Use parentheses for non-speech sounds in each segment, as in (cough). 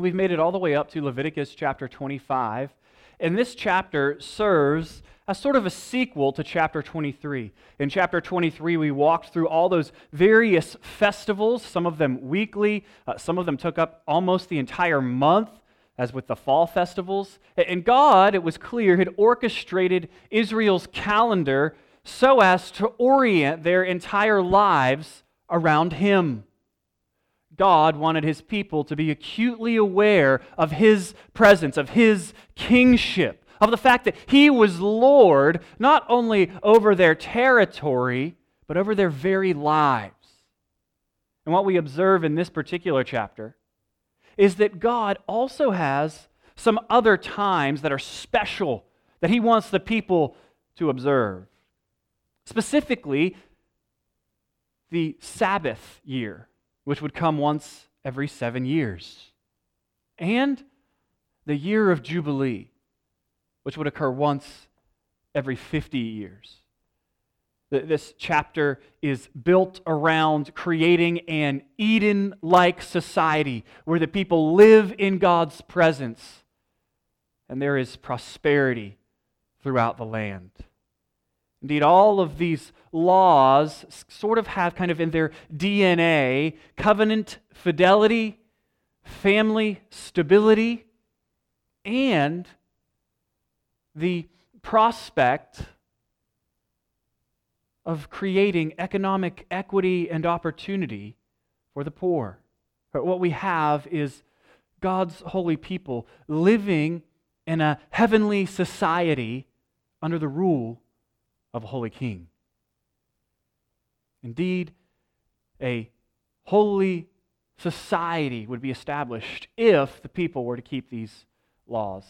We've made it all the way up to Leviticus chapter 25, and this chapter serves as sort of a sequel to chapter 23. In chapter 23, we walked through all those various festivals, some of them weekly, uh, some of them took up almost the entire month, as with the fall festivals. And God, it was clear, had orchestrated Israel's calendar so as to orient their entire lives around Him. God wanted his people to be acutely aware of his presence, of his kingship, of the fact that he was Lord not only over their territory, but over their very lives. And what we observe in this particular chapter is that God also has some other times that are special that he wants the people to observe. Specifically, the Sabbath year which would come once every seven years, and the year of Jubilee, which would occur once every 50 years. This chapter is built around creating an Eden like society where the people live in God's presence and there is prosperity throughout the land. Indeed, all of these laws sort of have kind of in their DNA covenant fidelity, family stability, and the prospect of creating economic equity and opportunity for the poor. But what we have is God's holy people living in a heavenly society under the rule of a holy king. Indeed, a holy society would be established if the people were to keep these laws.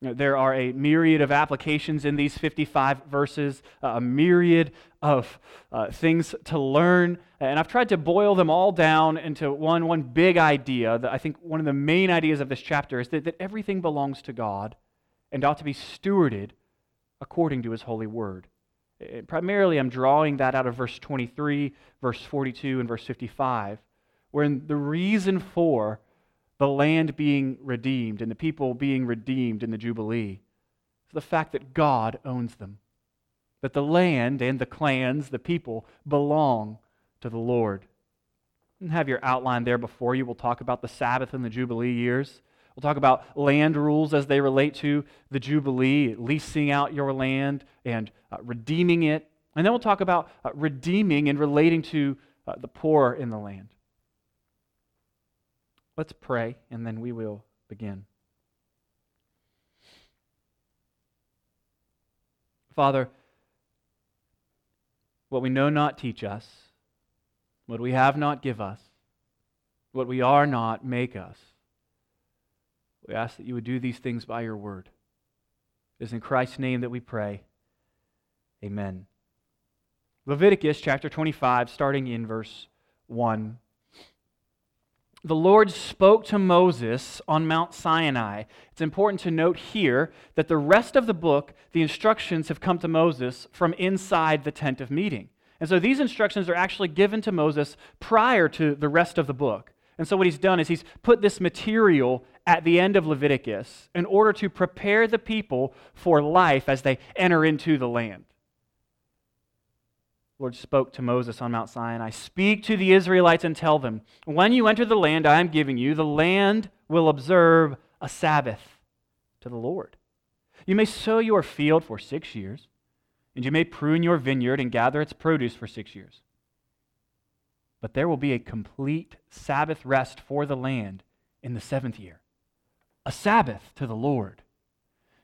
You know, there are a myriad of applications in these 55 verses, uh, a myriad of uh, things to learn. And I've tried to boil them all down into one, one big idea. That I think one of the main ideas of this chapter is that, that everything belongs to God and ought to be stewarded according to his holy word. Eh, primarily, I'm drawing that out of verse 23, verse 42, and verse 55, wherein the reason for the land being redeemed and the people being redeemed in the Jubilee is the fact that God owns them. That the land and the clans, the people, belong to the Lord. And have your outline there before you. We'll talk about the Sabbath and the Jubilee years. We'll talk about land rules as they relate to the Jubilee, leasing out your land and uh, redeeming it. And then we'll talk about uh, redeeming and relating to uh, the poor in the land. Let's pray, and then we will begin. Father, what we know not teach us, what we have not give us, what we are not make us. We ask that you would do these things by your word. It is in Christ's name that we pray. Amen. Leviticus chapter 25, starting in verse 1. The Lord spoke to Moses on Mount Sinai. It's important to note here that the rest of the book, the instructions have come to Moses from inside the tent of meeting. And so these instructions are actually given to Moses prior to the rest of the book. And so, what he's done is he's put this material at the end of Leviticus in order to prepare the people for life as they enter into the land. The Lord spoke to Moses on Mount Sinai Speak to the Israelites and tell them, when you enter the land I am giving you, the land will observe a Sabbath to the Lord. You may sow your field for six years, and you may prune your vineyard and gather its produce for six years. But there will be a complete Sabbath rest for the land in the seventh year, a Sabbath to the Lord.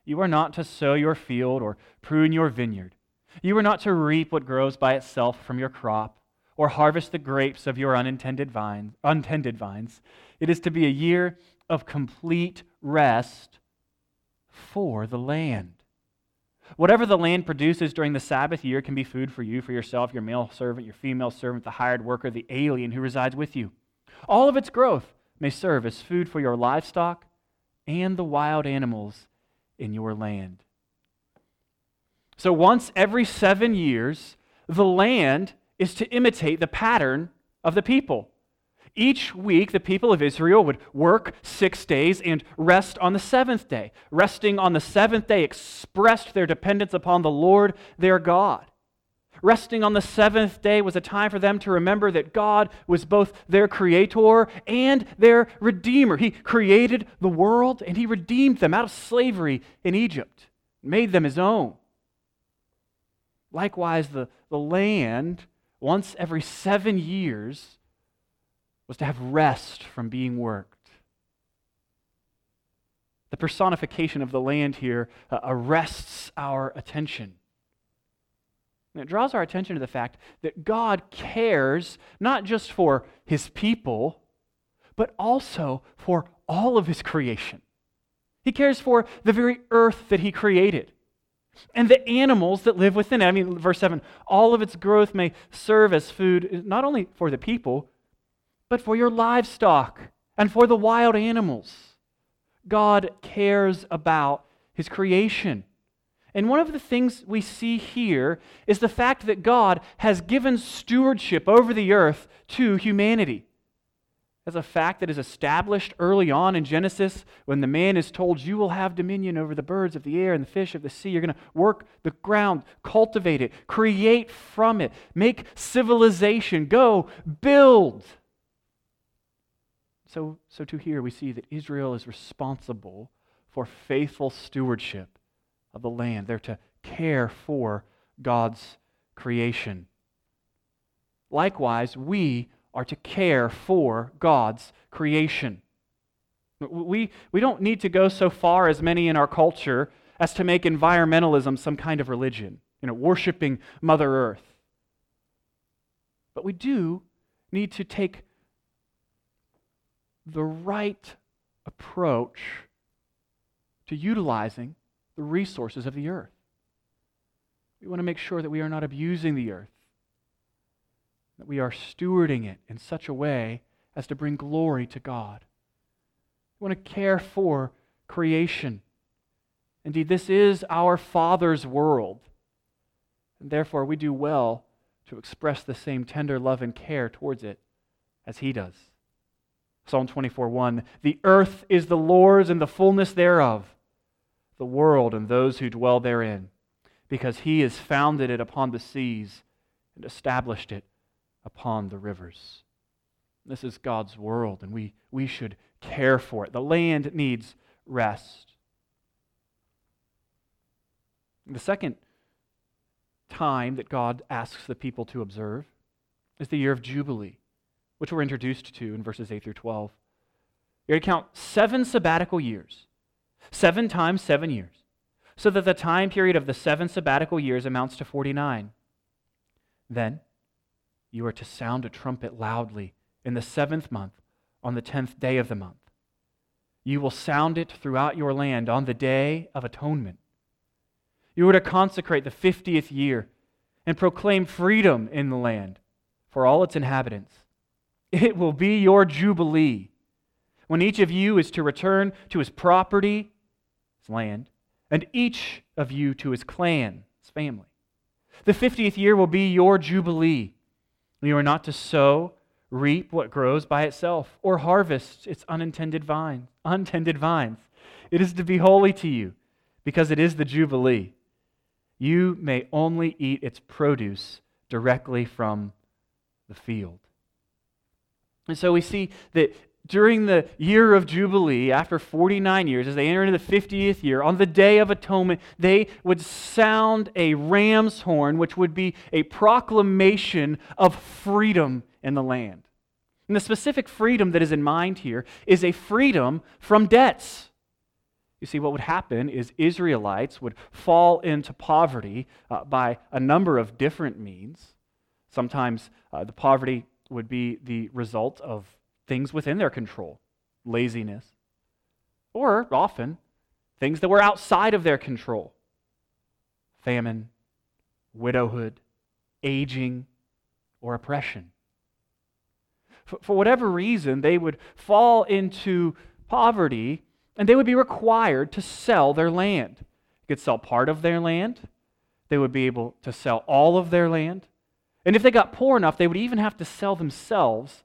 You are not to sow your field or prune your vineyard. You are not to reap what grows by itself from your crop or harvest the grapes of your unintended vines, untended vines. It is to be a year of complete rest for the land. Whatever the land produces during the Sabbath year can be food for you, for yourself, your male servant, your female servant, the hired worker, the alien who resides with you. All of its growth may serve as food for your livestock and the wild animals in your land. So, once every seven years, the land is to imitate the pattern of the people. Each week, the people of Israel would work six days and rest on the seventh day. Resting on the seventh day expressed their dependence upon the Lord their God. Resting on the seventh day was a time for them to remember that God was both their creator and their redeemer. He created the world and He redeemed them out of slavery in Egypt, made them His own. Likewise, the, the land, once every seven years, was to have rest from being worked. The personification of the land here uh, arrests our attention. And it draws our attention to the fact that God cares not just for his people, but also for all of his creation. He cares for the very earth that he created and the animals that live within it. I mean, verse 7 all of its growth may serve as food, not only for the people, but for your livestock and for the wild animals. God cares about his creation. And one of the things we see here is the fact that God has given stewardship over the earth to humanity. As a fact that is established early on in Genesis when the man is told, You will have dominion over the birds of the air and the fish of the sea. You're going to work the ground, cultivate it, create from it, make civilization, go build. So, so to here we see that Israel is responsible for faithful stewardship of the land. They're to care for God's creation. Likewise, we are to care for God's creation. We, we don't need to go so far as many in our culture as to make environmentalism some kind of religion, you know, worshiping Mother Earth. But we do need to take the right approach to utilizing the resources of the earth. We want to make sure that we are not abusing the earth, that we are stewarding it in such a way as to bring glory to God. We want to care for creation. Indeed, this is our Father's world, and therefore we do well to express the same tender love and care towards it as He does. Psalm 24 1 The earth is the Lord's and the fullness thereof, the world and those who dwell therein, because he has founded it upon the seas and established it upon the rivers. This is God's world, and we, we should care for it. The land needs rest. The second time that God asks the people to observe is the year of Jubilee which we're introduced to in verses 8 through 12. You're to count seven sabbatical years, seven times seven years, so that the time period of the seven sabbatical years amounts to 49. Then you are to sound a trumpet loudly in the seventh month on the tenth day of the month. You will sound it throughout your land on the day of atonement. You are to consecrate the 50th year and proclaim freedom in the land for all its inhabitants. It will be your jubilee when each of you is to return to his property, his land, and each of you to his clan, his family. The 50th year will be your jubilee. You are not to sow, reap what grows by itself, or harvest its unintended vines, untended vines. It is to be holy to you, because it is the jubilee. You may only eat its produce directly from the field. And so we see that during the year of Jubilee, after 49 years, as they enter into the 50th year, on the Day of Atonement, they would sound a ram's horn, which would be a proclamation of freedom in the land. And the specific freedom that is in mind here is a freedom from debts. You see, what would happen is Israelites would fall into poverty uh, by a number of different means. Sometimes uh, the poverty would be the result of things within their control, laziness, or often things that were outside of their control famine, widowhood, aging, or oppression. For, for whatever reason, they would fall into poverty and they would be required to sell their land. They could sell part of their land, they would be able to sell all of their land, and if they got poor enough, they would even have to sell themselves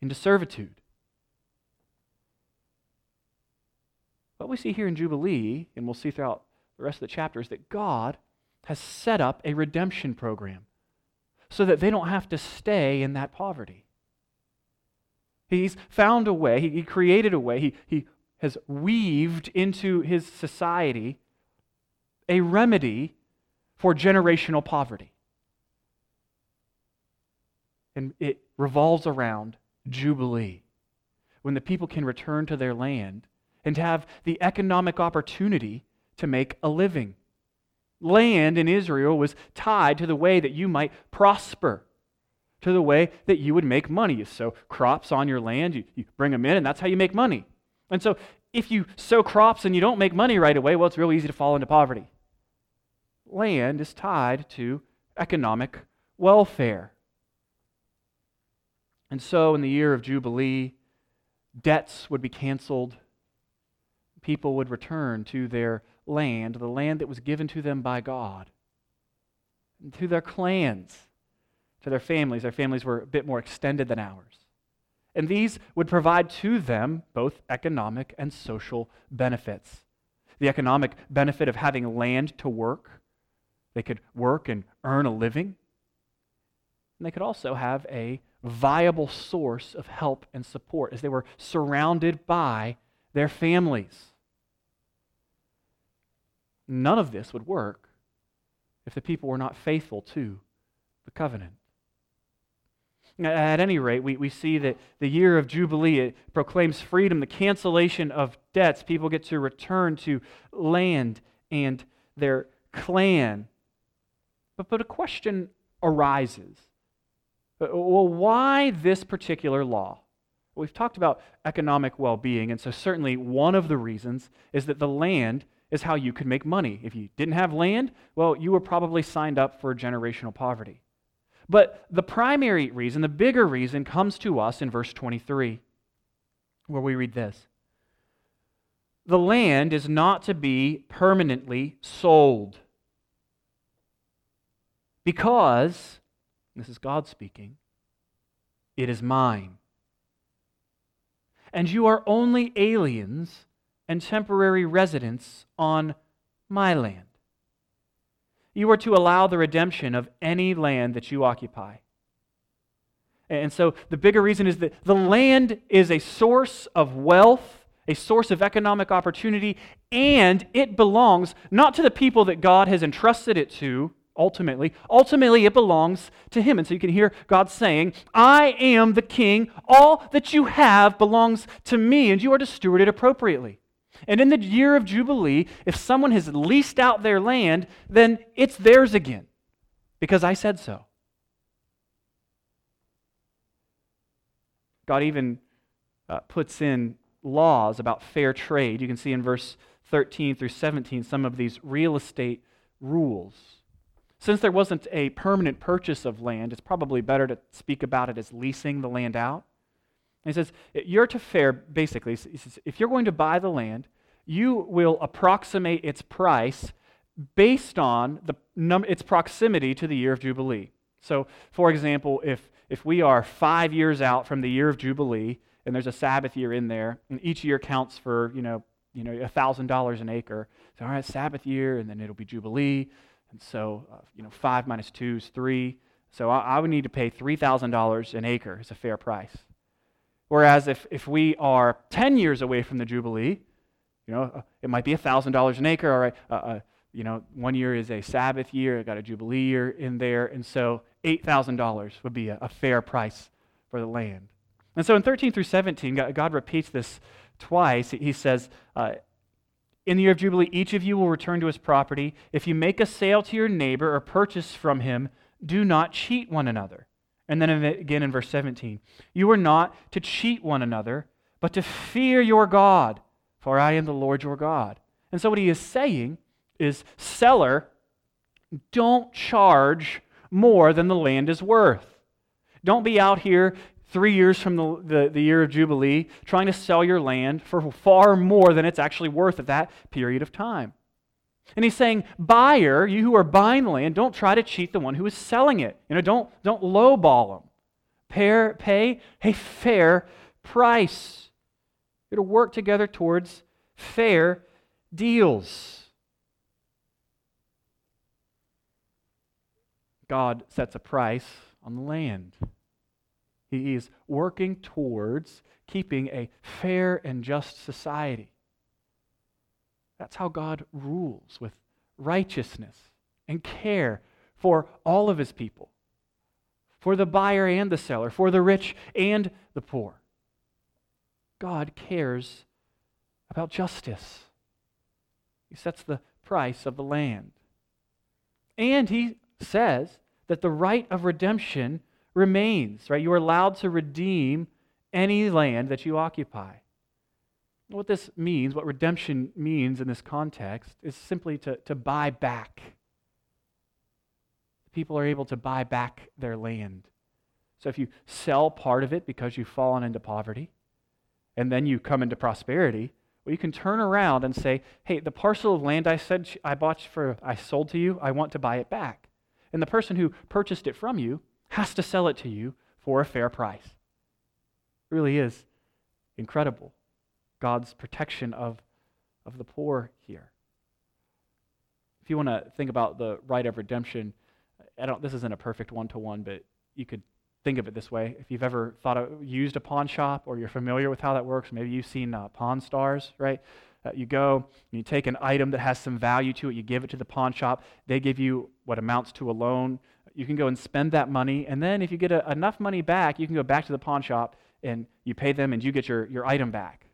into servitude. What we see here in Jubilee, and we'll see throughout the rest of the chapter, is that God has set up a redemption program so that they don't have to stay in that poverty. He's found a way, he, created a way, he, he has weaved into his society a remedy for generational poverty. And it revolves around Jubilee, when the people can return to their land and have the economic opportunity to make a living. Land in Israel was tied to the way that you might prosper, to the way that you would make money. You sow crops on your land, you, you bring them in, and that's how you make money. And so, if you sow crops and you don't make money right away, well, it's real easy to fall into poverty. Land is tied to economic welfare. And so, in the year of Jubilee, debts would be canceled. People would return to their land, the land that was given to them by God, to their clans, to their families. Their families were a bit more extended than ours. And these would provide to them both economic and social benefits. The economic benefit of having land to work, they could work and earn a living. And they could also have a viable source of help and support as they were surrounded by their families. None of this would work if the people were not faithful to the covenant. At any rate, we, we see that the year of Jubilee proclaims freedom, the cancellation of debts. People get to return to land and their clan. But, but a question arises Uh, well, why this particular law? We've talked about economic well being, and so certainly one of the reasons is that the land is how you could make money. If you didn't have land, well, you were probably signed up for generational poverty. But the primary reason, the bigger reason, comes to us in verse 23, where we read this The land is not to be permanently sold because this is God speaking. It is mine. And you are only aliens and temporary residents on my land. You are to allow the redemption of any land that you occupy. And so the bigger reason is that the land is a source of wealth, a source of economic opportunity, and it belongs not to the people that God has entrusted it to, ultimately. Ultimately, it belongs to Him. And so you can hear God saying, I am the king. All that you have belongs to me, and you are to steward it appropriately. And in the year of Jubilee, if someone has leased out their land, then it's theirs again, because I said so. God even uh, puts in laws about fair trade. You can see in verse 13 through 17 some of these real estate rules. Since there wasn't a permanent purchase of land, it's probably better to speak about it as leasing the land out. he says, You're to fare, basically, he says, if you're going to buy the land, you will approximate its price based on the num- its proximity to the year of Jubilee. So, for example, if, if we are five years out from the year of Jubilee, and there's a Sabbath year in there, and each year counts for, you know, you know, $1,000 an acre. So, all right, Sabbath year, and then it'll be Jubilee. And so, uh, you know, five minus two is three. So I, I would need to pay $3,000 an acre as a fair price. Whereas if, if we are 10 years away from the Jubilee, you know, uh, it might be $1,000 an acre. All right, uh, uh, you know, one year is a Sabbath year, I got a Jubilee year in there, and so $8,000 would be a, a, fair price for the land. And so in 13 through 17, God, God repeats this twice. He says, uh, in the year of Jubilee, each of you will return to his property. If you make a sale to your neighbor or purchase from him, do not cheat one another. And then again in verse 17, you are not to cheat one another, but to fear your God, for I am the Lord your God. And so what he is saying is, seller, don't charge more than the land is worth. Don't be out here three years from the, the, the, year of Jubilee, trying to sell your land for far more than it's actually worth at that period of time. And he's saying, buyer, you who are buying the land, don't try to cheat the one who is selling it. You know, don't, don't lowball them. pay, pay a fair price. You're to work together towards fair deals. God sets a price on the land. He is working towards keeping a fair and just society. That's how God rules with righteousness and care for all of his people, for the buyer and the seller, for the rich and the poor. God cares about justice. He sets the price of the land. And he says that the right of redemption remains, right? You are allowed to redeem any land that you occupy. What this means, what redemption means in this context, is simply to, to buy back. People are able to buy back their land. So if you sell part of it because you've fallen into poverty, and then you come into prosperity, well, you can turn around and say, "Hey, the parcel of land I said I bought for, I sold to you, I want to buy it back." And the person who purchased it from you has to sell it to you for a fair price. It really is incredible. God's protection of, of the poor here. If you want to think about the right of redemption, I don't, this isn't a perfect one to one, but you could think of it this way. If you've ever thought of, used a pawn shop or you're familiar with how that works, maybe you've seen uh, Pawn Stars, right? Uh, you go, you take an item that has some value to it, you give it to the pawn shop, they give you what amounts to a loan. You can go and spend that money, and then if you get a, enough money back, you can go back to the pawn shop and you pay them and you get your, your item back.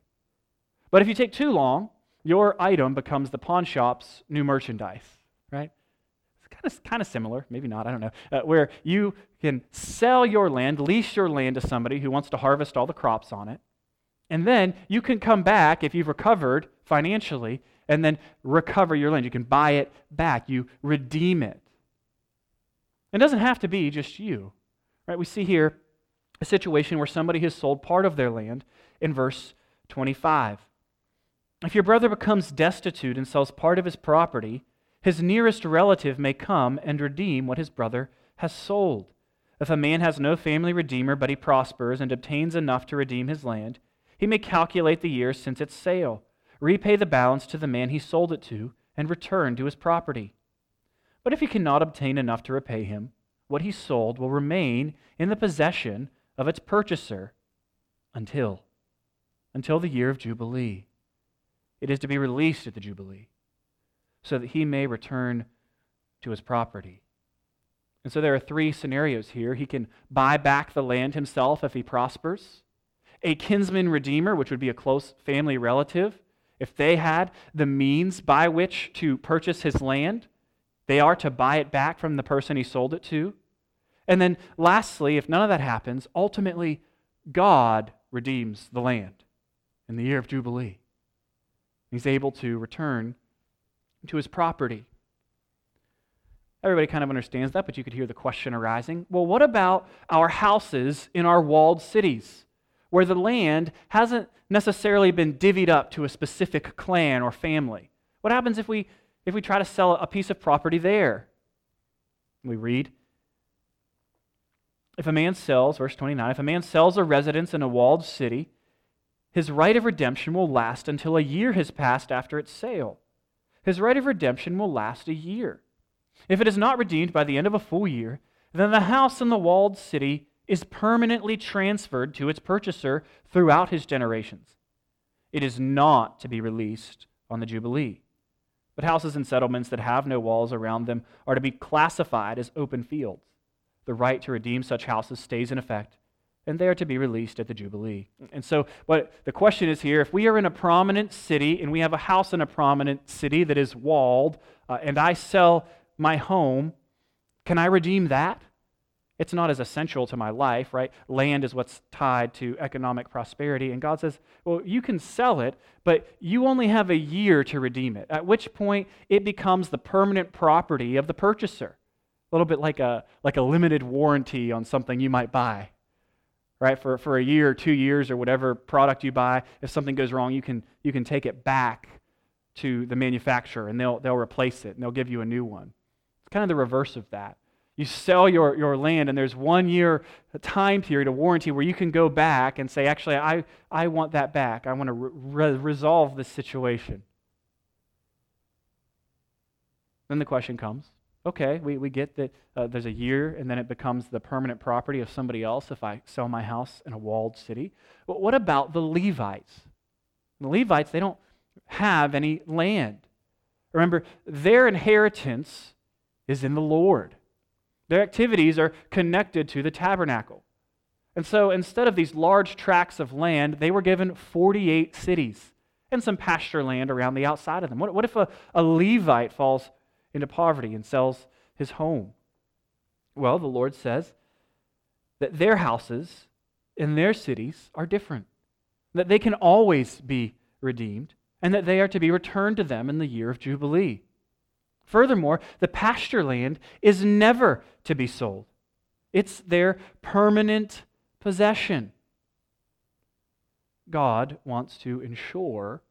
But if you take too long, your item becomes the pawn shop's new merchandise, right? It's kind of, kind of similar, maybe not, I don't know, uh, where you can sell your land, lease your land to somebody who wants to harvest all the crops on it. And then you can come back if you've recovered financially and then recover your land. You can buy it back, you redeem it. It doesn't have to be just you. Right? We see here a situation where somebody has sold part of their land in verse 25. If your brother becomes destitute and sells part of his property, his nearest relative may come and redeem what his brother has sold. If a man has no family redeemer, but he prospers and obtains enough to redeem his land, he may calculate the years since its sale, repay the balance to the man he sold it to, and return to his property. But if he cannot obtain enough to repay him, what he sold will remain in the possession of its purchaser until until the year of jubilee. It is to be released at the jubilee so that he may return to his property. And so there are three scenarios here. He can buy back the land himself if he prospers. A kinsman redeemer, which would be a close family relative, if they had the means by which to purchase his land, they are to buy it back from the person he sold it to. And then, lastly, if none of that happens, ultimately, God redeems the land in the year of Jubilee. He's able to return to his property. Everybody kind of understands that, but you could hear the question arising well, what about our houses in our walled cities where the land hasn't necessarily been divvied up to a specific clan or family? What happens if we, if we try to sell a piece of property there? We read if a man sells, verse 29, if a man sells a residence in a walled city, his right of redemption will last until a year has passed after its sale. His right of redemption will last a year. If it is not redeemed by the end of a full year, then the house in the walled city is permanently transferred to its purchaser throughout his generations. It is not to be released on the Jubilee. But houses and settlements that have no walls around them are to be classified as open fields the right to redeem such houses stays in effect, and they are to be released at the Jubilee. And so, what the question is here if we are in a prominent city and we have a house in a prominent city that is walled, uh, and I sell my home, can I redeem that? It's not as essential to my life, right? Land is what's tied to economic prosperity. And God says, well, you can sell it, but you only have a year to redeem it, at which point it becomes the permanent property of the purchaser a little bit like a, like a limited warranty on something you might buy. Right? For, for a year or two years or whatever product you buy, if something goes wrong, you can, you can take it back to the manufacturer and they'll, they'll replace it and they'll give you a new one. It's kind of the reverse of that. You sell your, your land, and there's one year time period, a warranty, where you can go back and say, actually, I, I want that back. I want to re- resolve this situation. Then the question comes okay, we, we get that uh, there's a year and then it becomes the permanent property of somebody else if I sell my house in a walled city. But what about the Levites? The Levites, they don't have any land. Remember, their inheritance is in the Lord. Their activities are connected to the tabernacle. And so instead of these large tracts of land, they were given 48 cities and some pasture land around the outside of them. What, what if a, a Levite falls into poverty and sells his home? Well, the Lord says that their houses in their cities are different, that they can always be redeemed, and that they are to be returned to them in the year of Jubilee. Furthermore, the pasture land is never to be sold, it's their permanent possession. God wants to ensure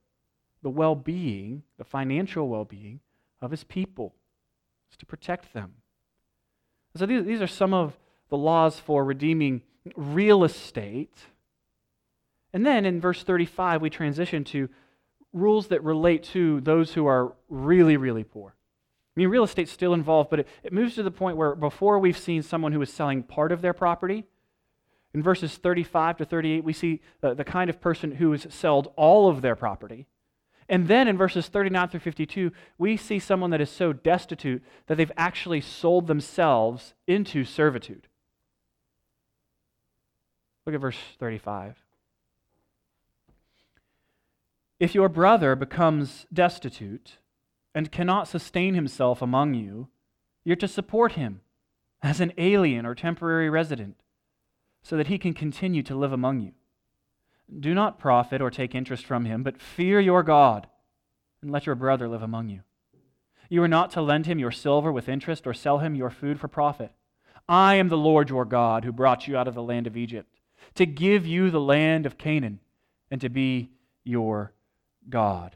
the well being, the financial well being of his people, it's to protect them. So these, these are some of the laws for redeeming real estate. And then in verse 35, we transition to rules that relate to those who are really, really poor. I mean, real estate's still involved, but it, it moves to the point where before we've seen someone who is selling part of their property. In verses 35 to 38, we see uh, the kind of person who has sold all of their property. And then in verses 39 through 52, we see someone that is so destitute that they've actually sold themselves into servitude. Look at verse 35. If your brother becomes destitute, and cannot sustain himself among you, you're to support him as an alien or temporary resident, so that he can continue to live among you. Do not profit or take interest from him, but fear your God, and let your brother live among you. You are not to lend him your silver with interest or sell him your food for profit. I am the Lord your God, who brought you out of the land of Egypt, to give you the land of Canaan, and to be your God.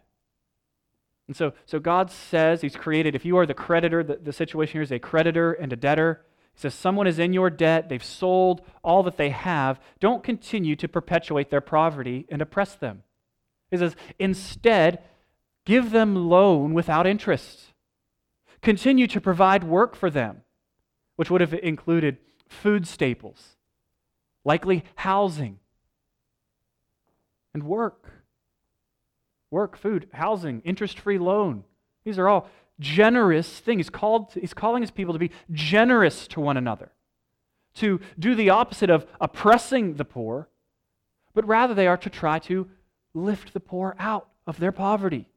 And so, so God says He's created, if you are the creditor, the, the situation here is a creditor and a debtor. He says, someone is in your debt, they've sold all that they have. Don't continue to perpetuate their poverty and oppress them. He says, instead, give them loan without interest. Continue to provide work for them, which would have included food staples, likely housing, and work work, food, housing, interest free loan. These are all generous things. He's, called, he's calling his people to be generous to one another, to do the opposite of oppressing the poor, but rather they are to try to lift the poor out of their poverty.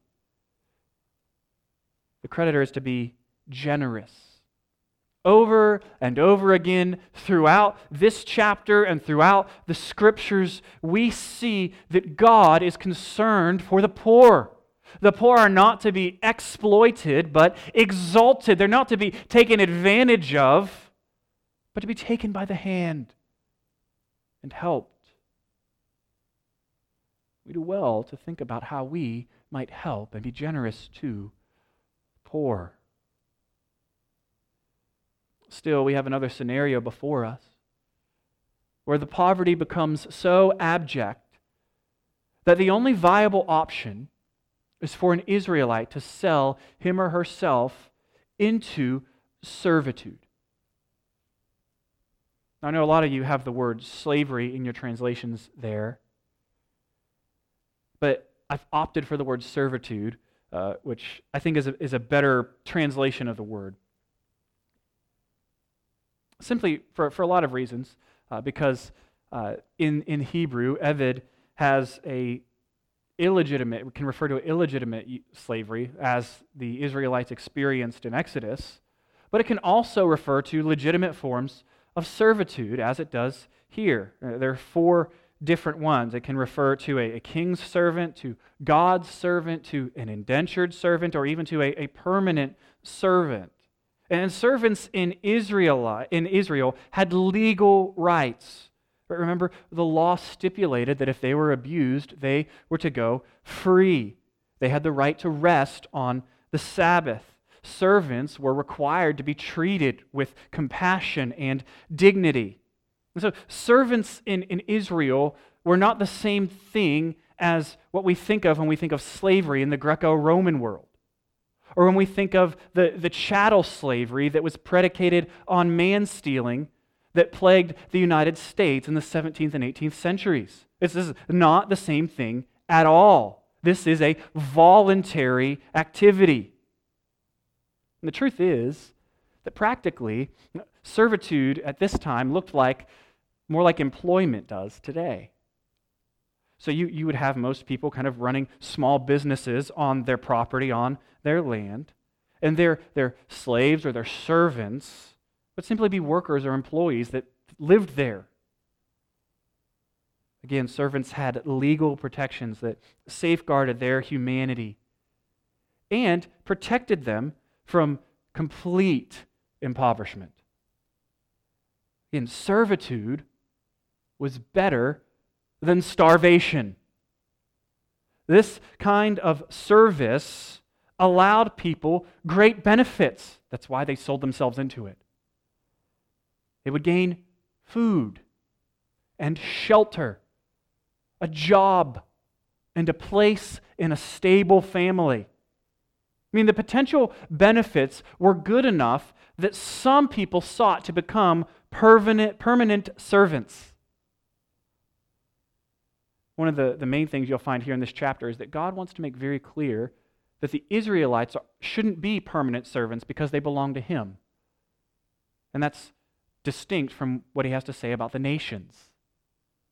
The creditor is to be generous. Over and over again throughout this chapter and throughout the scriptures, we see that God is concerned for the poor. The poor are not to be exploited, but exalted. They're not to be taken advantage of, but to be taken by the hand and helped. We do well to think about how we might help and be generous to the poor. Still, we have another scenario before us where the poverty becomes so abject that the only viable option is for an Israelite to sell him or herself into servitude. I know a lot of you have the word slavery in your translations there, but I've opted for the word servitude, uh, which I think is a, is a better translation of the word simply for, for a lot of reasons, uh, because uh, in, in Hebrew, Eved has a illegitimate, can refer to illegitimate slavery as the Israelites experienced in Exodus, but it can also refer to legitimate forms of servitude as it does here. Uh, there are four different ones. It can refer to a, a, king's servant, to God's servant, to an indentured servant, or even to a, a permanent servant. And servants in Israel, in Israel had legal rights. But remember, the law stipulated that if they were abused, they were to go free. They had the right to rest on the Sabbath. servants were required to be treated with compassion and dignity. And so, servants in, in Israel were not the same thing as what we think of when we think of slavery in the Greco Roman world, or when we think of the, the chattel slavery that was predicated on man stealing that plagued the United States in the 17th and 18th centuries. This is not the same thing at all. This is a voluntary activity. And the truth is that practically, servitude at this time looked like more like employment does today. So you, you would have most people kind of running small businesses on their property, on their land, and their, their slaves or their servants would simply be workers or employees that lived there. Again, servants had legal protections that safeguarded their humanity and protected them from complete impoverishment. In servitude was better than starvation. This kind of service allowed people great benefits. That's why they sold themselves into it. They would gain food and shelter, a job, and a place in a stable family. I mean, the potential benefits were good enough that some people sought to become permanent, permanent servants. One of the, the main things you'll find here in this chapter is that God wants to make very clear that the Israelites shouldn't be permanent servants because they belong to Him. And that's distinct from what He has to say about the nations.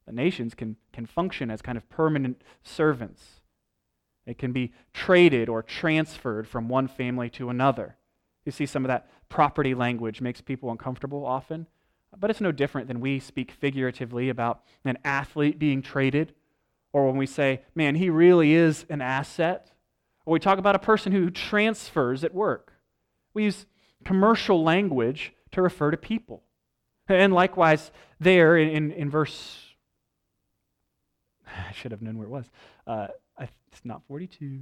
The nations can, can function as kind of permanent servants. It can be traded or transferred from one family to another. You see, some of that property language makes people uncomfortable often, but it's no different than we speak figuratively about an athlete being traded, or when we say, man, he really is an asset, or we talk about a person who transfers at work. We use commercial language to refer to people. And likewise, there in, in, in verse, (sighs) I should have known where it was. Uh, it's not 42.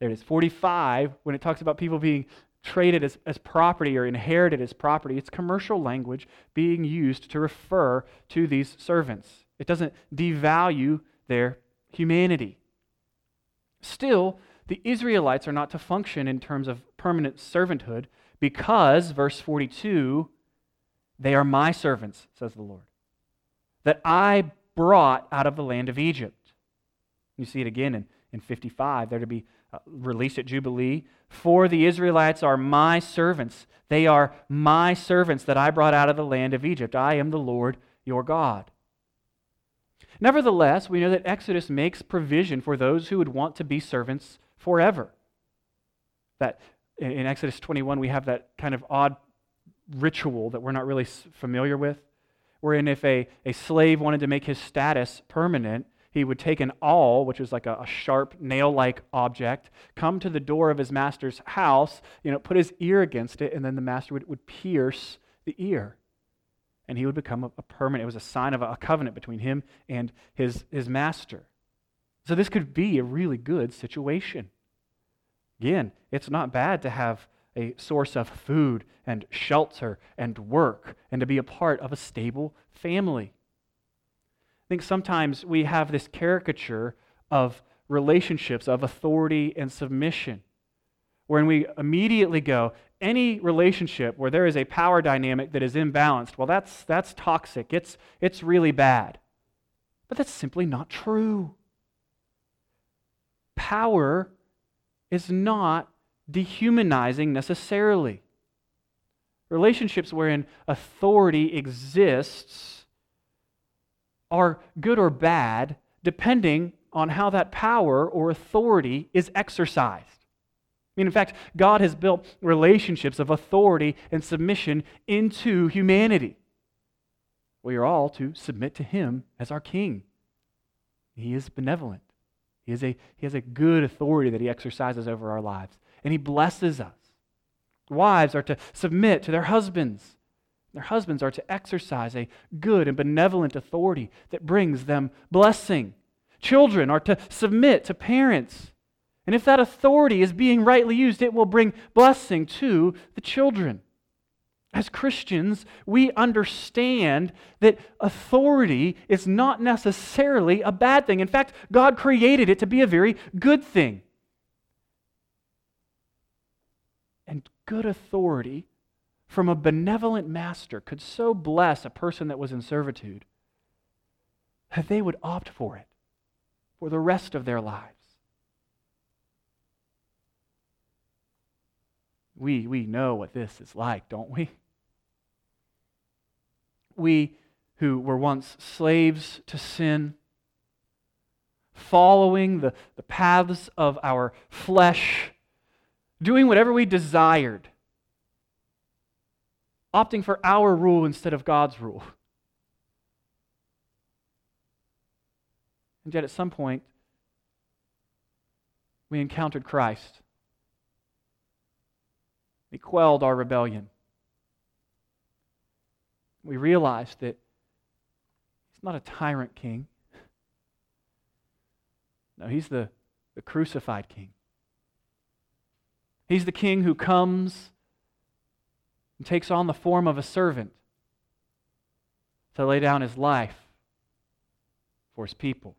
There it is, 45, when it talks about people being traded as, as property or inherited as property, it's commercial language being used to refer to these servants. It doesn't devalue their humanity. Still, the Israelites are not to function in terms of permanent servanthood because, verse 42, they are my servants, says the Lord, that I brought out of the land of Egypt. You see it again in, in 55. They're to be uh, released at Jubilee. For the Israelites are my servants. They are my servants that I brought out of the land of Egypt. I am the Lord your God. Nevertheless, we know that Exodus makes provision for those who would want to be servants forever. That in Exodus 21, we have that kind of odd ritual that we're not really familiar with, wherein if a, a slave wanted to make his status permanent, he would take an awl, which is like a, a sharp nail like object, come to the door of his master's house, you know, put his ear against it, and then the master would, would pierce the ear. And he would become a, a permanent, it was a sign of a, a covenant between him and his, his master. So this could be a really good situation. Again, it's not bad to have a source of food and shelter and work and to be a part of a stable family. I think sometimes we have this caricature of relationships of authority and submission, wherein we immediately go, any relationship where there is a power dynamic that is imbalanced, well, that's, that's toxic. It's, it's really bad. But that's simply not true. Power is not dehumanizing necessarily. Relationships wherein authority exists are good or bad depending on how that power or authority is exercised. I mean, in fact, God has built relationships of authority and submission into humanity. We are all to submit to Him as our King. He is benevolent. He, is a, he has a good authority that He exercises over our lives, and He blesses us. Wives are to submit to their husbands their husbands are to exercise a good and benevolent authority that brings them blessing. Children are to submit to parents And if that authority is being rightly used, it will bring blessing to the children. As Christians, we understand that authority is not necessarily a bad thing. In fact, God created it to be a very good thing. And good authority from a benevolent master could so bless a person that was in servitude that they would opt for it for the rest of their lives. We, we know what this is like, don't we? We who were once slaves to sin, following the, the paths of our flesh, doing whatever we desired, opting for our rule instead of God's rule. And yet, at some point, we encountered Christ. He quelled our rebellion. We realized that he's not a tyrant king. No, he's the, the crucified king. He's the king who comes and takes on the form of a servant to lay down his life for his people.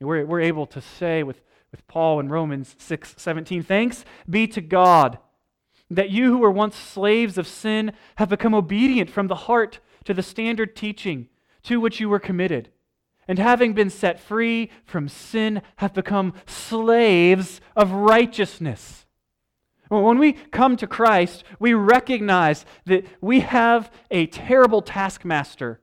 We're, we're able to say with, with Paul in Romans 6 17, Thanks be to God that you who were once slaves of sin have become obedient from the heart to the standard teaching to which you were committed. And having been set free from sin, have become slaves of righteousness. When we come to Christ, we recognize that we have a terrible taskmaster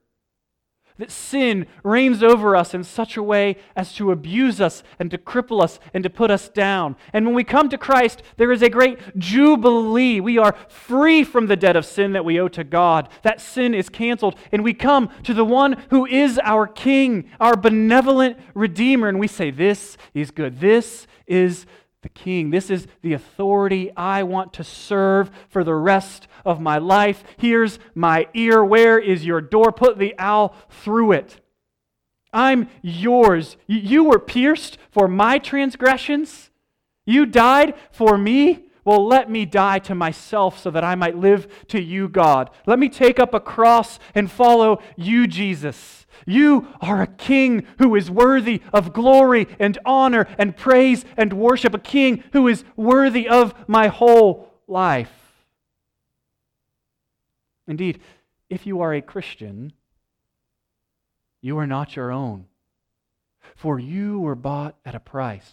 that sin reigns over us in such a way as to abuse us and to cripple us and to put us down. And when we come to Christ, there is a great jubilee. We are free from the debt of sin that we owe to God. That sin is canceled. And we come to the one who is our King, our benevolent Redeemer. And we say, This is good. This is the king. This is the authority I want to serve for the rest of my life. Here's my ear. Where is your door? Put the owl through it. I'm yours. You were pierced for my transgressions. You died for me. Well, let me die to myself so that I might live to you, God. Let me take up a cross and follow you, Jesus. You are a king who is worthy of glory and honor and praise and worship, a king who is worthy of my whole life. Indeed, if you are a Christian, you are not your own, for you were bought at a price.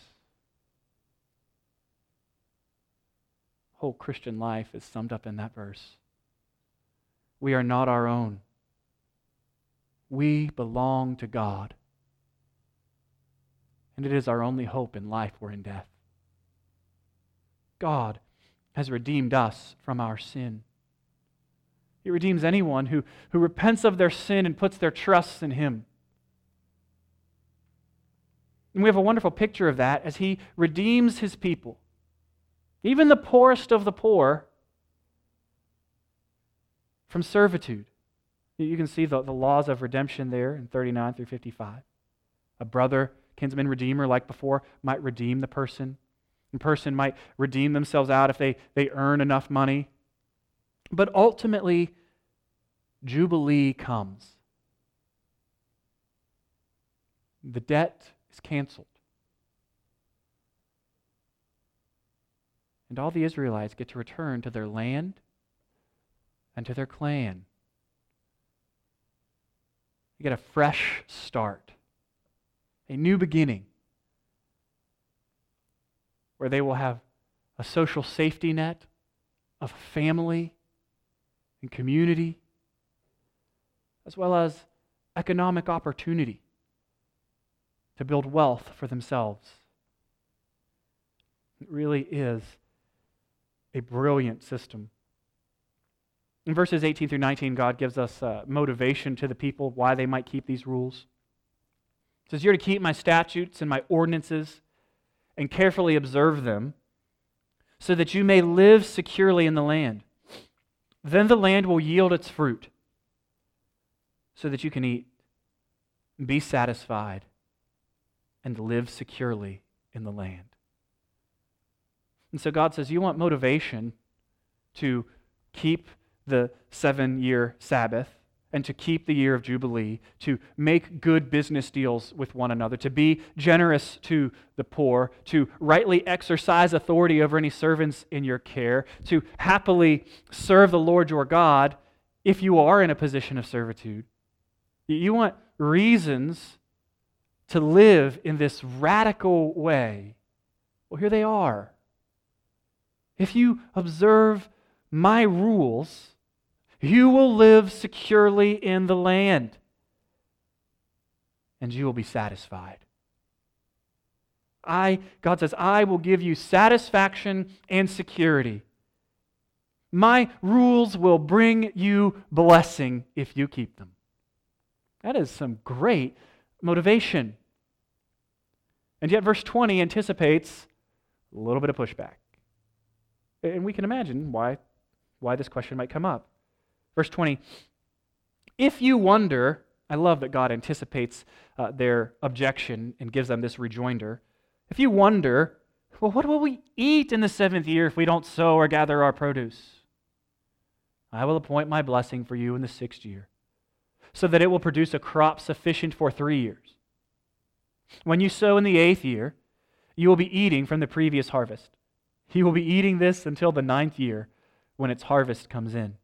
Whole Christian life is summed up in that verse. We are not our own. We belong to God. And it is our only hope in life or in death. God has redeemed us from our sin. He redeems anyone who, who repents of their sin and puts their trust in Him. And we have a wonderful picture of that as He redeems His people, even the poorest of the poor, from servitude. You can see the, the laws of redemption there in 39 through 55. A brother, kinsman, redeemer, like before, might redeem the person. The person might redeem themselves out if they, they earn enough money. But ultimately, Jubilee comes. The debt is canceled. And all the Israelites get to return to their land and to their clan you get a fresh start, a new beginning, where they will have a social safety net of family and community, as well as economic opportunity to build wealth for themselves. It really is a brilliant system. In verses 18 through 19, God gives us uh, motivation to the people why they might keep these rules. He says, You're to keep my statutes and my ordinances and carefully observe them so that you may live securely in the land. Then the land will yield its fruit so that you can eat be satisfied and live securely in the land. And so God says, You want motivation to keep the seven year Sabbath and to keep the year of Jubilee, to make good business deals with one another, to be generous to the poor, to rightly exercise authority over any servants in your care, to happily serve the Lord your God if you are in a position of servitude. You want reasons to live in this radical way. Well, here they are. If you observe my rules, you will live securely in the land, and you will be satisfied. I, God says, I will give you satisfaction and security. My rules will bring you blessing if you keep them. That is some great motivation. And yet, verse 20 anticipates a little bit of pushback. And we can imagine why, why this question might come up. Verse 20 If you wonder, I love that God anticipates uh, their objection and gives them this rejoinder. If you wonder, well, what will we eat in the seventh year if we don't sow or gather our produce? I will appoint my blessing for you in the sixth year, so that it will produce a crop sufficient for three years. When you sow in the eighth year, you will be eating from the previous harvest. You will be eating this until the ninth year when its harvest comes in.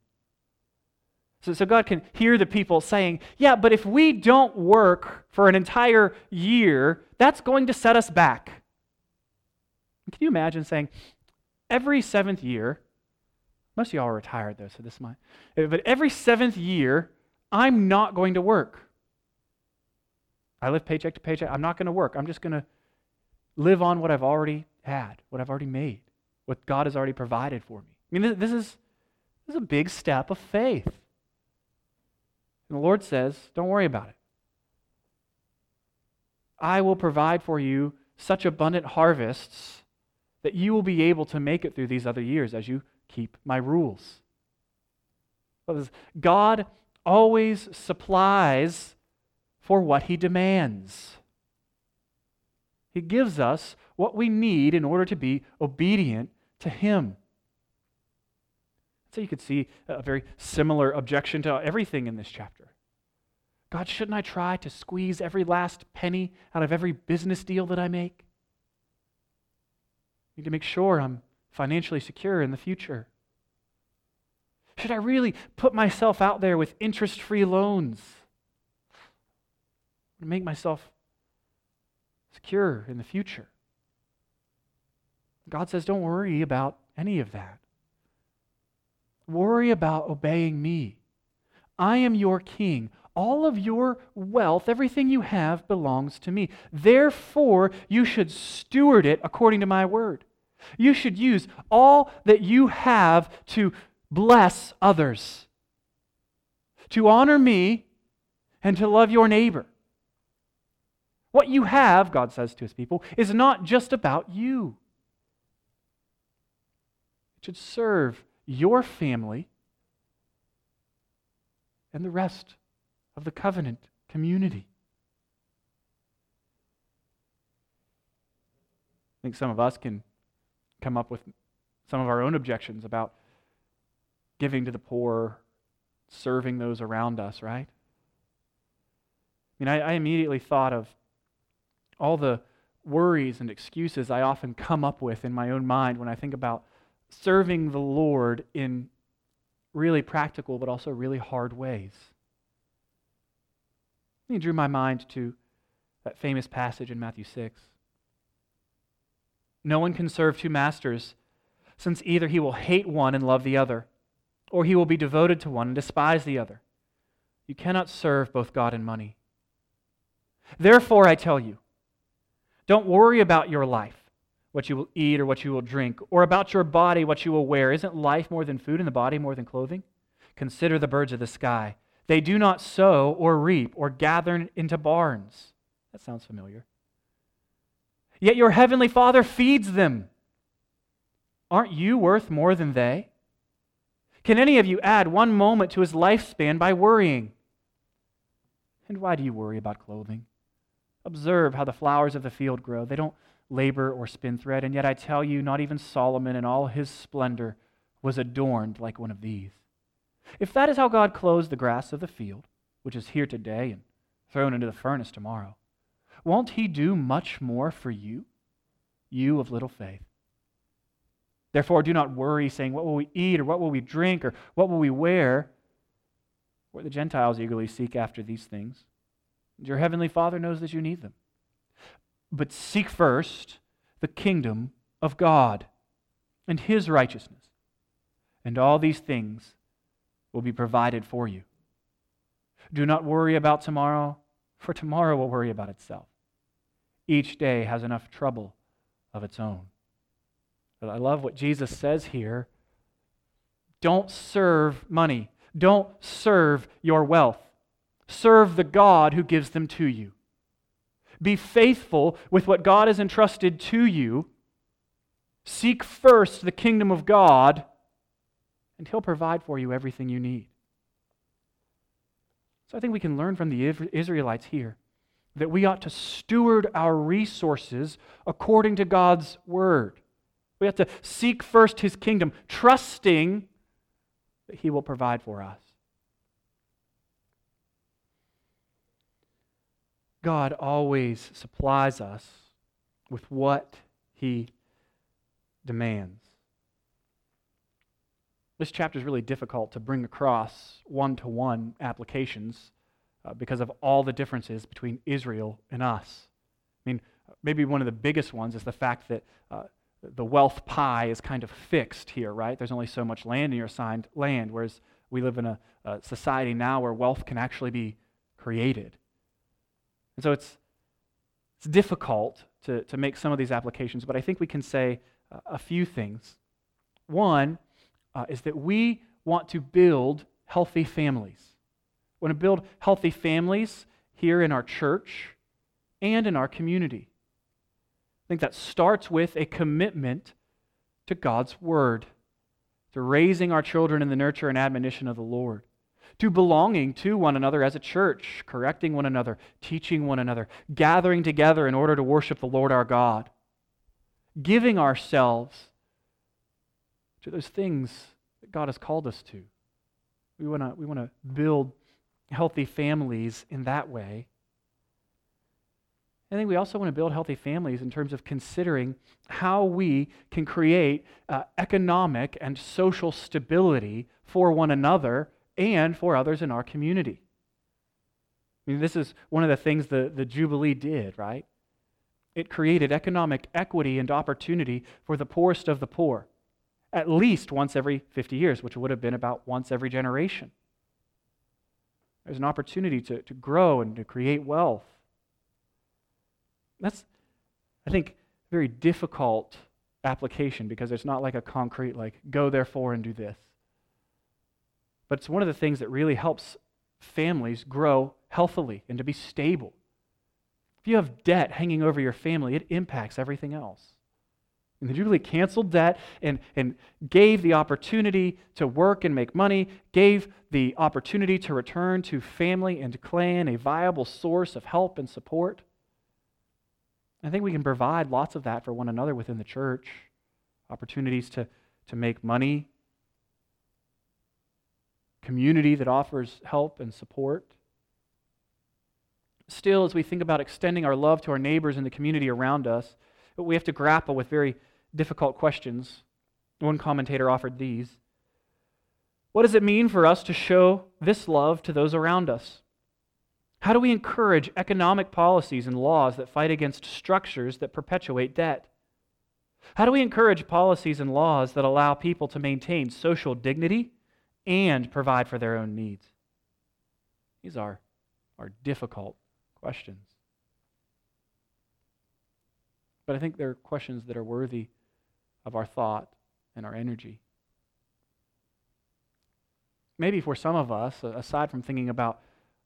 So, so God can hear the people saying, Yeah, but if we don't work for an entire year, that's going to set us back. Can you imagine saying, every seventh year, most of y'all are retired though, so this might, but every seventh year, I'm not going to work. I live paycheck to paycheck. I'm not going to work. I'm just going to live on what I've already had, what I've already made, what God has already provided for me. I mean, this is, this is a big step of faith. And the Lord says, Don't worry about it. I will provide for you such abundant harvests that you will be able to make it through these other years as you keep my rules. God always supplies for what he demands. He gives us what we need in order to be obedient to him. So you could see a very similar objection to everything in this chapter. God, shouldn't I try to squeeze every last penny out of every business deal that I make? I need to make sure I'm financially secure in the future. Should I really put myself out there with interest free loans? To make myself secure in the future. God says, don't worry about any of that. Worry about obeying me. I am your king. All of your wealth, everything you have, belongs to me. Therefore, you should steward it according to my word. You should use all that you have to bless others, to honor me, and to love your neighbor. What you have, God says to his people, is not just about you. It should serve your family, and the rest of the covenant community. I think some of us can come up with some of our own objections about giving to the poor, serving those around us, right? I mean, I, I immediately thought of all the worries and excuses I often come up with in my own mind when I think about serving the Lord in really practical but also really hard ways. He drew my mind to that famous passage in Matthew 6. No one can serve two masters, since either he will hate one and love the other, or he will be devoted to one and despise the other. You cannot serve both God and money. Therefore, I tell you, don't worry about your life what you will eat or what you will drink, or about your body, what you will wear. Isn't life more than food and the body more than clothing? Consider the birds of the sky. They do not sow or reap or gather into barns. That sounds familiar. Yet your heavenly Father feeds them. Aren't you worth more than they? Can any of you add one moment to his lifespan by worrying? And why do you worry about clothing? Observe how the flowers of the field grow. They don't labor or spin thread, and yet I tell you, not even Solomon in all his splendor was adorned like one of these. If that is how God clothes the grass of the field, which is here today and thrown into the furnace tomorrow, won't he do much more for you, you of little faith? Therefore, do not worry, saying, What will we eat, or what will we drink, or what will we wear? For the Gentiles eagerly seek after these things. Your heavenly Father knows that you need them. But seek first the kingdom of God and his righteousness, and all these things will be provided for you. Do not worry about tomorrow, for tomorrow will worry about itself. Each day has enough trouble of its own. But I love what Jesus says here. Don't serve money. Don't serve your wealth. Serve the God who gives them to you. Be faithful with what God has entrusted to you. Seek first the kingdom of God, and He'll provide for you everything you need. So I think we can learn from the Israelites here that we ought to steward our resources according to God's word. We have to seek first his kingdom, trusting that he will provide for us. God always supplies us with what he demands. This chapter is really difficult to bring across one to one applications uh, because of all the differences between Israel and us. I mean, maybe one of the biggest ones is the fact that uh, the wealth pie is kind of fixed here, right? There's only so much land in your assigned land, whereas we live in a, a society now where wealth can actually be created. And so it's, it's difficult to, to make some of these applications, but I think we can say a few things. One uh, is that we want to build healthy families. We want to build healthy families here in our church and in our community. I think that starts with a commitment to God's Word, to raising our children in the nurture and admonition of the Lord, to belonging to one another as a church, correcting one another, teaching one another, gathering together in order to worship the Lord our God, giving ourselves to those things that God has called us to. We want to we want to build healthy families in that way. I think we also want to build healthy families in terms of considering how we can create uh, economic and social stability for one another and for others in our community. I mean, this is one of the things the, the Jubilee did, right? It created economic equity and opportunity for the poorest of the poor, at least once every 50 years, which would have been about once every generation. There's an opportunity to, to grow and to create wealth. That's, I think, a very difficult application because it's not like a concrete, like, go therefore and do this. But it's one of the things that really helps families grow healthily and to be stable. If you have debt hanging over your family, it impacts everything else. And the Jubilee canceled debt and, and gave the opportunity to work and make money, gave the opportunity to return to family and clan a viable source of help and support. I think we can provide lots of that for one another within the church opportunities to, to make money, community that offers help and support. Still, as we think about extending our love to our neighbors and the community around us, we have to grapple with very difficult questions. One commentator offered these What does it mean for us to show this love to those around us? How do we encourage economic policies and laws that fight against structures that perpetuate debt? How do we encourage policies and laws that allow people to maintain social dignity and provide for their own needs? These are, are difficult questions. But I think they're questions that are worthy of our thought and our energy. Maybe for some of us, aside from thinking about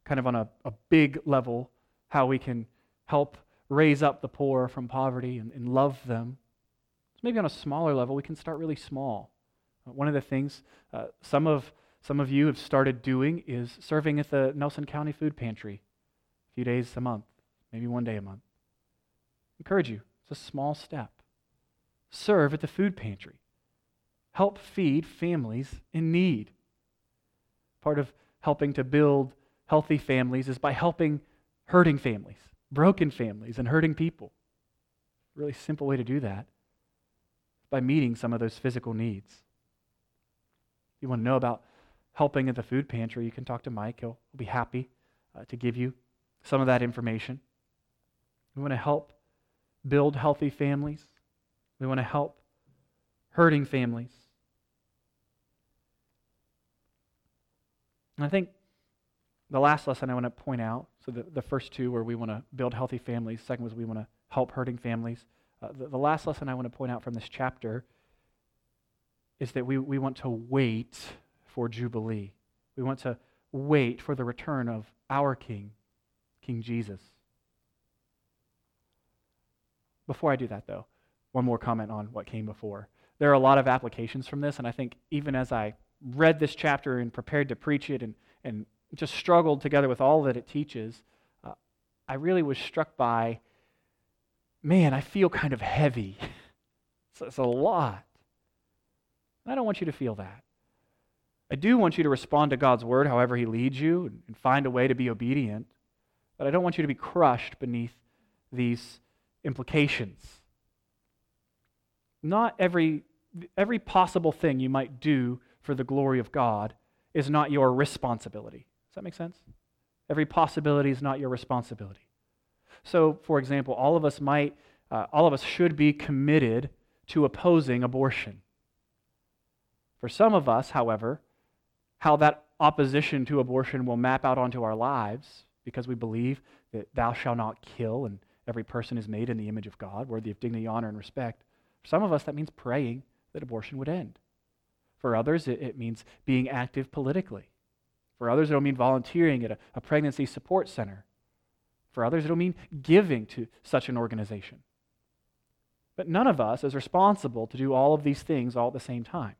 kind of on a, a big level, how we can help raise up the poor from poverty and, and love them. So maybe on a smaller level, we can start really small. Uh, one of the things uh, some, of, some of you have started doing is serving at the Nelson County Food Pantry a few days a month. maybe one day a month. encourage you, it's a small step. Serve at the food pantry. Help feed families in need. Part of helping to build healthy families is by helping hurting families, broken families, and hurting people. Really simple way to do that by meeting some of those physical needs. You want to know about helping at the food pantry, you can talk to Mike. He'll, he'll be happy uh, to give you some of that information. We want to help build healthy families. We want to help hurting families. And I think the last lesson I want to point out so, the, the first two where we want to build healthy families, second was we want to help hurting families. Uh, the, the last lesson I want to point out from this chapter is that we, we want to wait for Jubilee. We want to wait for the return of our King, King Jesus. Before I do that, though, one more comment on what came before. There are a lot of applications from this, and I think even as I read this chapter and prepared to preach it and, and just struggled together with all that it teaches, uh, I really was struck by man, I feel kind of heavy. (laughs) it's, it's a lot. I don't want you to feel that. I do want you to respond to God's word however He leads you and find a way to be obedient, but I don't want you to be crushed beneath these implications. Not every, every possible thing you might do for the glory of God is not your responsibility. Does that make sense? Every possibility is not your responsibility. So, for example, all of us might, uh, all of us should be committed to opposing abortion. For some of us, however, how that opposition to abortion will map out onto our lives because we believe that thou shalt not kill and every person is made in the image of God, worthy of dignity, honor, and respect. For some of us, that means praying that abortion would end. For others, it, it means being active politically. For others, it'll mean volunteering at a, a pregnancy support center. For others, it'll mean giving to such an organization. But none of us is responsible to do all of these things all at the same time,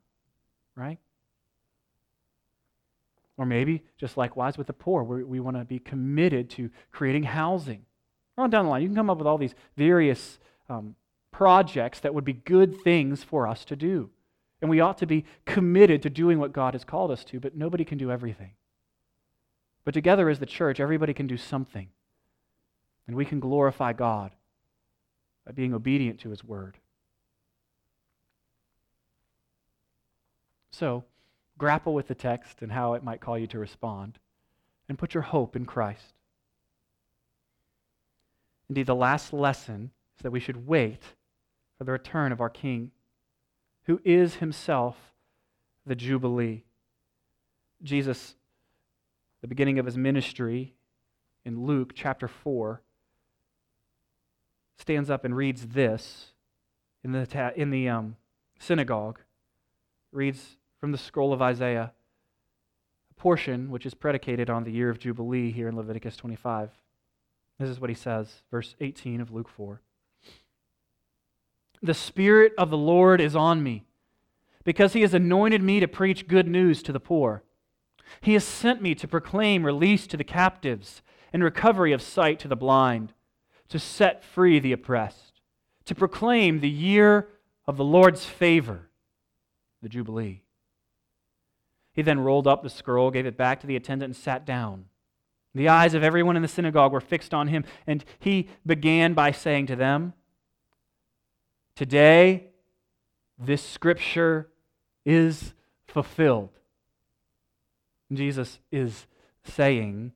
right? Or maybe, just likewise with the poor, we, we want to be committed to creating housing. On down the line, you can come up with all these various um, projects that would be good things for us to do. And we ought to be committed to doing what God has called us to, but nobody can do everything. But together as the church, everybody can do something. And we can glorify God by being obedient to His word. So, grapple with the text and how it might call you to respond, and put your hope in Christ. Indeed, the last lesson is that we should wait for the return of our King, who is himself the Jubilee. Jesus, the beginning of his ministry in Luke chapter 4, stands up and reads this in the, in the um, synagogue, reads from the scroll of Isaiah, a portion which is predicated on the year of Jubilee here in Leviticus 25. This is what he says, verse 18 of Luke 4. The Spirit of the Lord is on me, because he has anointed me to preach good news to the poor. He has sent me to proclaim release to the captives and recovery of sight to the blind to set free the oppressed, to proclaim the year of the Lord's favor, the Jubilee. He then rolled up the scroll, gave it back to the attendant, and sat down. The eyes of everyone in the synagogue were fixed on him, and he began by saying to them, Today, this scripture is fulfilled. Jesus is saying,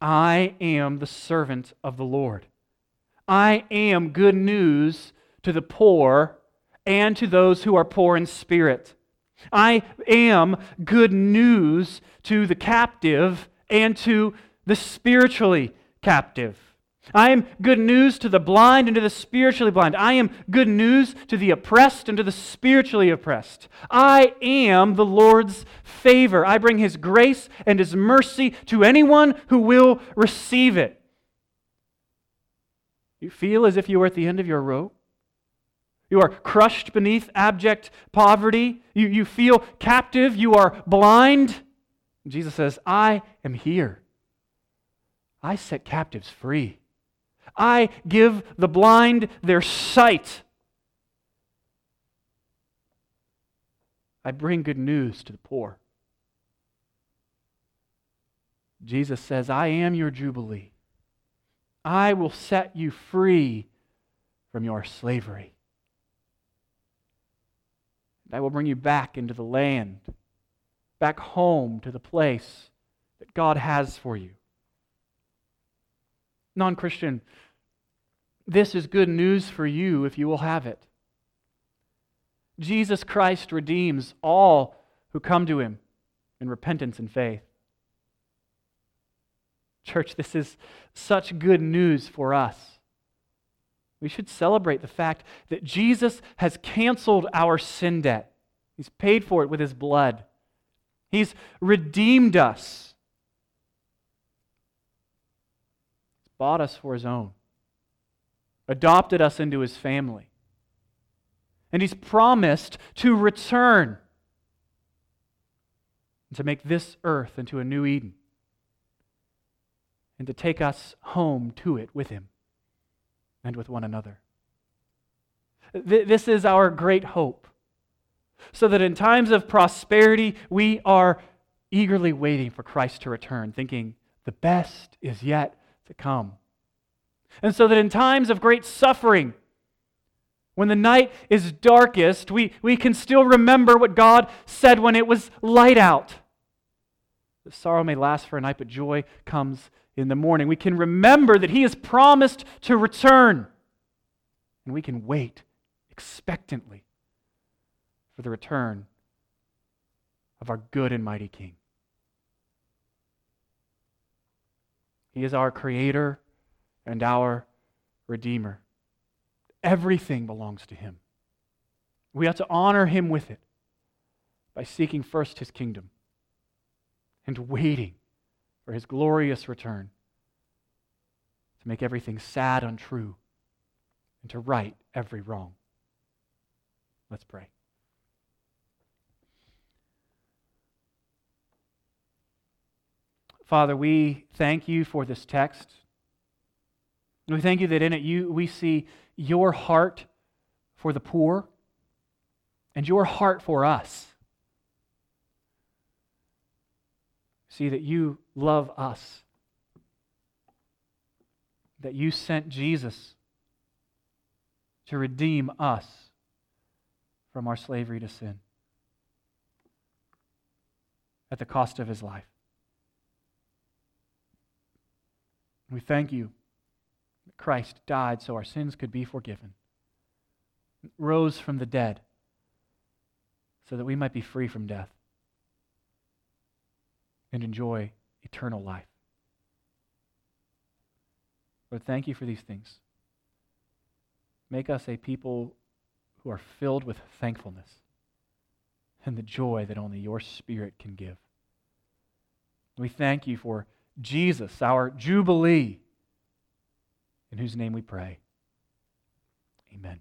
I am the servant of the Lord. I am good news to the poor and to those who are poor in spirit. I am good news to the captive and to the spiritually captive. I am good news to the blind and to the spiritually blind. I am good news to the oppressed and to the spiritually oppressed. I am the Lord's favor. I bring His grace and His mercy to anyone who will receive it. You feel as if you were at the end of your rope. You are crushed beneath abject poverty. You, you feel captive. You are blind. Jesus says, I am here. I set captives free. I give the blind their sight. I bring good news to the poor. Jesus says, I am your Jubilee. I will set you free from your slavery. I will bring you back into the land, back home to the place that God has for you. Non Christian, this is good news for you if you will have it. Jesus Christ redeems all who come to him in repentance and faith. Church, this is such good news for us. We should celebrate the fact that Jesus has canceled our sin debt. He's paid for it with his blood. He's redeemed us. He's bought us for his own, adopted us into his family. And he's promised to return and to make this earth into a new Eden and to take us home to it with him and with one another. This is our great hope. So that in times of prosperity, we are eagerly waiting for Christ to return, thinking the best is yet to come. And so that in times of great suffering, when the night is darkest, we, we can still remember what God said when it was light out. The sorrow may last for a night, but joy comes in the morning. We can remember that He has promised to return. And we can wait expectantly for the return of our good and mighty King. He is our Creator and our Redeemer. Everything belongs to Him. We ought to honor Him with it by seeking first His kingdom and waiting for His glorious return to make everything sad untrue and to right every wrong. Let's pray. Father, we thank you for this text. We thank you that in it you, we see your heart for the poor and your heart for us. See that you love us, that you sent Jesus to redeem us from our slavery to sin at the cost of his life. We thank you that Christ died so our sins could be forgiven, rose from the dead so that we might be free from death and enjoy eternal life. Lord, thank you for these things. Make us a people who are filled with thankfulness and the joy that only your Spirit can give. We thank you for Jesus, our Jubilee in whose name we pray. Amen.